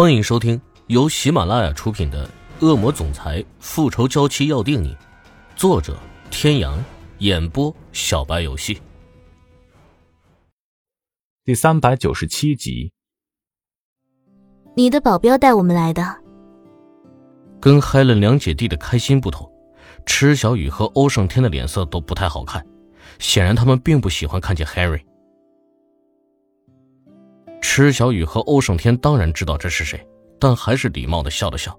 欢迎收听由喜马拉雅出品的《恶魔总裁复仇娇妻要定你》，作者：天阳，演播：小白游戏。第三百九十七集。你的保镖带我们来的。跟 Helen 两姐弟的开心不同，池小雨和欧胜天的脸色都不太好看，显然他们并不喜欢看见 Harry。池小雨和欧胜天当然知道这是谁，但还是礼貌的笑了笑。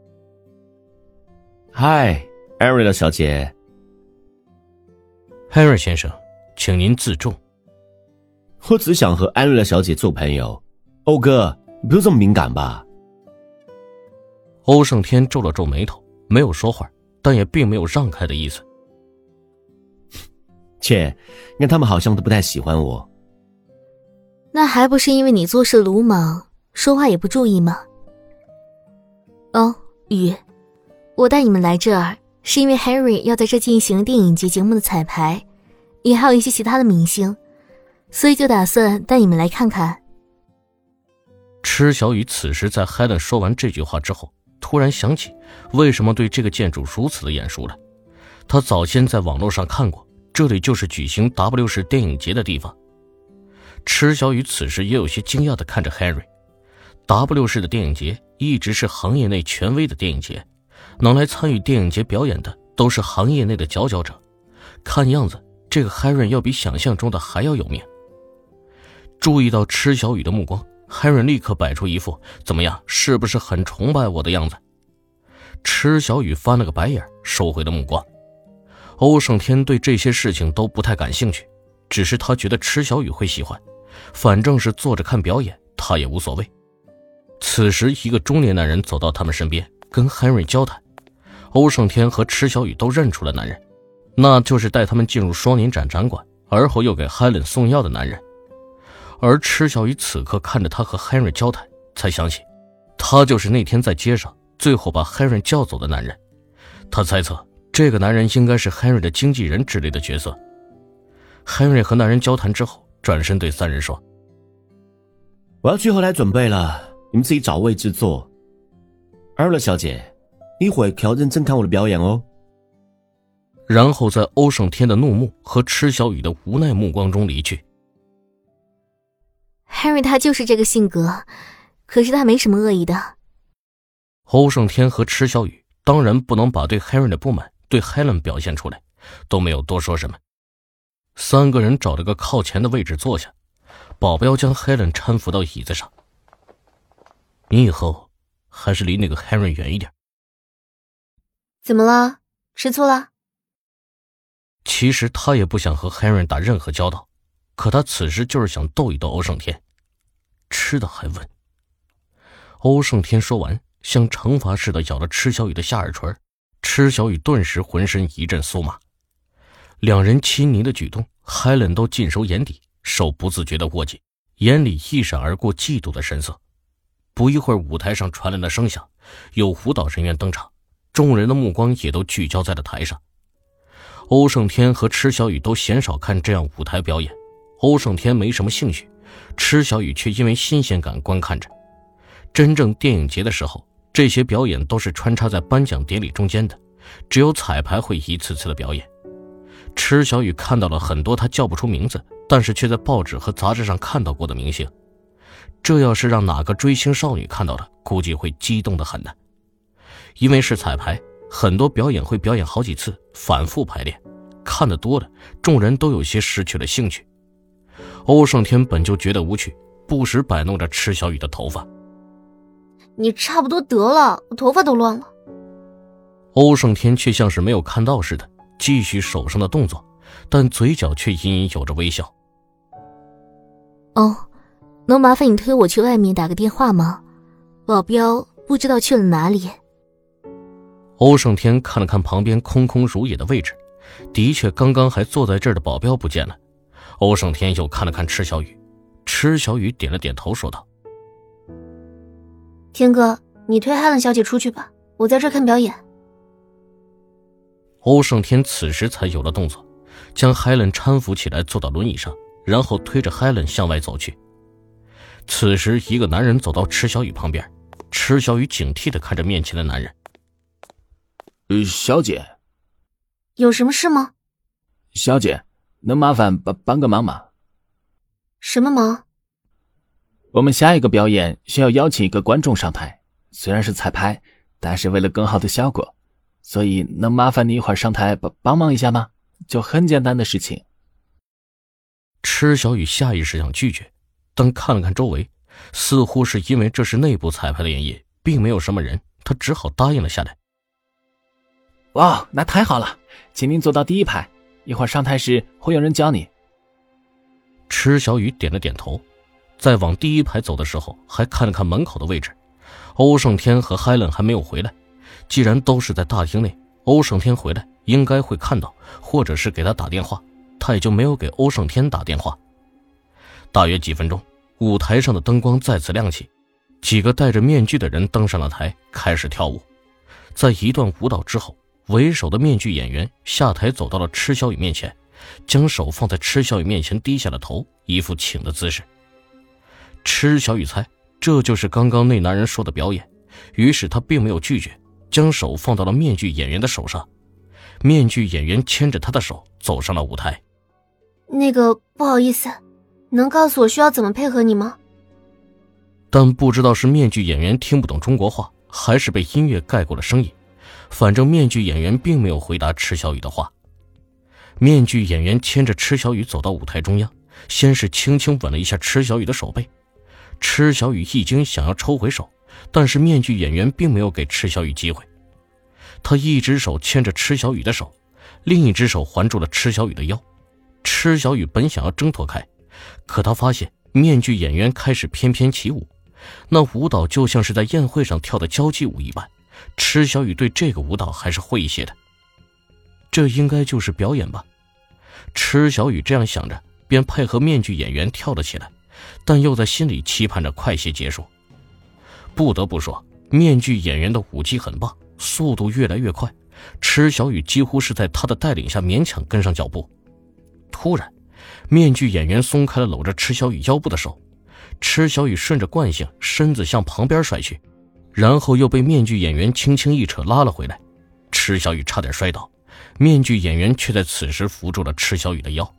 嗨，艾瑞拉小姐。Harry 先生，请您自重。我只想和艾瑞拉小姐做朋友。欧哥，你不用这么敏感吧？欧胜天皱了皱眉头，没有说话，但也并没有让开的意思。切，你看他们好像都不太喜欢我。那还不是因为你做事鲁莽，说话也不注意吗？哦，雨，我带你们来这儿是因为 Harry 要在这进行电影节节目的彩排，也还有一些其他的明星，所以就打算带你们来看看。池小雨此时在 Helen 说完这句话之后，突然想起为什么对这个建筑如此的眼熟了。他早先在网络上看过，这里就是举行 W 市电影节的地方。池小雨此时也有些惊讶的看着 Harry。W 市的电影节一直是行业内权威的电影节，能来参与电影节表演的都是行业内的佼佼者。看样子，这个 Harry 要比想象中的还要有名。注意到池小雨的目光，Harry 立刻摆出一副“怎么样，是不是很崇拜我的样子？”池小雨翻了个白眼，收回了目光。欧胜天对这些事情都不太感兴趣，只是他觉得池小雨会喜欢。反正是坐着看表演，他也无所谓。此时，一个中年男人走到他们身边，跟 Henry 交谈。欧胜天和池小雨都认出了男人，那就是带他们进入双年展展馆，而后又给 Helen 送药的男人。而池小雨此刻看着他和 Henry 交谈，才想起，他就是那天在街上最后把 Henry 叫走的男人。他猜测，这个男人应该是 Henry 的经纪人之类的角色。Henry 和男人交谈之后。转身对三人说：“我要去后台准备了，你们自己找位置坐。”艾乐小姐，一会可要认真看我的表演哦。然后在欧胜天的怒目和池小雨的无奈目光中离去。Harry 他就是这个性格，可是他没什么恶意的。欧胜天和池小雨当然不能把对 Harry 的不满对 Helen 表现出来，都没有多说什么。三个人找了个靠前的位置坐下，保镖将 Helen 搀扶到椅子上。你以后还是离那个 Henry 远一点。怎么了？吃醋了？其实他也不想和 Henry 打任何交道，可他此时就是想逗一逗欧胜天。吃的还问。欧胜天说完，像惩罚似的咬了池小雨的下耳垂，池小雨顿时浑身一阵酥麻。两人亲昵的举动，Helen 都尽收眼底，手不自觉的握紧，眼里一闪而过嫉妒的神色。不一会儿，舞台上传来了声响，有舞蹈人员登场，众人的目光也都聚焦在了台上。欧胜天和池小雨都鲜少看这样舞台表演，欧胜天没什么兴趣，池小雨却因为新鲜感观看着。真正电影节的时候，这些表演都是穿插在颁奖典礼中间的，只有彩排会一次次的表演。池小雨看到了很多他叫不出名字，但是却在报纸和杂志上看到过的明星。这要是让哪个追星少女看到了，估计会激动的很呢。因为是彩排，很多表演会表演好几次，反复排练。看得多了，众人都有些失去了兴趣。欧胜天本就觉得无趣，不时摆弄着池小雨的头发。你差不多得了，我头发都乱了。欧胜天却像是没有看到似的。继续手上的动作，但嘴角却隐隐有着微笑。哦，能麻烦你推我去外面打个电话吗？保镖不知道去了哪里。欧胜天看了看旁边空空如也的位置，的确，刚刚还坐在这儿的保镖不见了。欧胜天又看了看池小雨，池小雨点了点头，说道：“天哥，你推汉兰小姐出去吧，我在这看表演。”欧胜天此时才有了动作，将 Helen 搀扶起来，坐到轮椅上，然后推着 Helen 向外走去。此时，一个男人走到池小雨旁边，池。小雨警惕的看着面前的男人。呃，小姐，有什么事吗？小姐，能麻烦帮帮个忙吗？什么忙？我们下一个表演需要邀请一个观众上台，虽然是彩排，但是为了更好的效果，所以能麻烦你一会儿上台帮帮忙一下吗？就很简单的事情。池小雨下意识想拒绝，但看了看周围，似乎是因为这是内部彩排的原因，并没有什么人，他只好答应了下来。哇，那太好了，请您坐到第一排，一会儿上台时会有人教你。池小雨点了点头，在往第一排走的时候，还看了看门口的位置。欧胜天和海伦还没有回来，既然都是在大厅内，欧胜天回来应该会看到，或者是给他打电话，他也就没有给欧胜天打电话。大约几分钟，舞台上的灯光再次亮起，几个戴着面具的人登上了台，开始跳舞。在一段舞蹈之后，为首的面具演员下台走到了池小雨面前。将手放在池小雨面前，低下了头，一副请的姿势。池小雨猜这就是刚刚那男人说的表演，于是他并没有拒绝，将手放到了面具演员的手上。面具演员牵着他的手走上了舞台。那个不好意思，能告诉我需要怎么配合你吗？但不知道是面具演员听不懂中国话，还是被音乐盖过了声音，反正面具演员并没有回答池小雨的话。面具演员牵着池小雨走到舞台中央，先是轻轻吻了一下池小雨的手背。池小雨一惊，想要抽回手，但是面具演员并没有给池小雨机会。他一只手牵着池小雨的手，另一只手环住了池小雨的腰。池小雨本想要挣脱开，可他发现面具演员开始翩翩起舞，那舞蹈就像是在宴会上跳的交际舞一般。池小雨对这个舞蹈还是会一些的。这应该就是表演吧，池小雨这样想着，便配合面具演员跳了起来，但又在心里期盼着快些结束。不得不说，面具演员的舞技很棒，速度越来越快，池小雨几乎是在他的带领下勉强跟上脚步。突然，面具演员松开了搂着池小雨腰部的手，池小雨顺着惯性，身子向旁边摔去，然后又被面具演员轻轻一扯拉了回来，池小雨差点摔倒。面具演员却在此时扶住了池小雨的腰，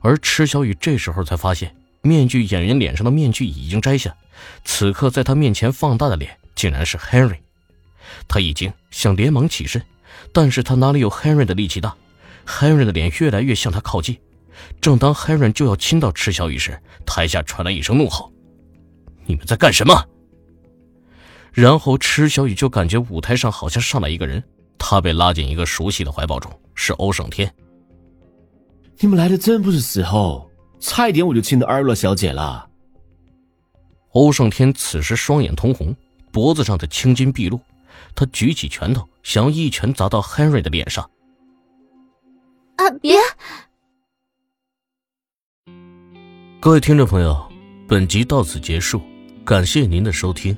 而池小雨这时候才发现，面具演员脸上的面具已经摘下，此刻在他面前放大的脸竟然是 Henry。他一惊，想连忙起身，但是他哪里有 Henry 的力气大？Henry 的脸越来越向他靠近，正当 Henry 就要亲到池小雨时，台下传来一声怒吼：“你们在干什么？”然后池小雨就感觉舞台上好像上来一个人。他被拉进一个熟悉的怀抱中，是欧胜天。你们来的真不是时候，差一点我就亲到艾洛小姐了。欧胜天此时双眼通红，脖子上的青筋毕露，他举起拳头，想要一拳砸到 Henry 的脸上。啊！别！各位听众朋友，本集到此结束，感谢您的收听。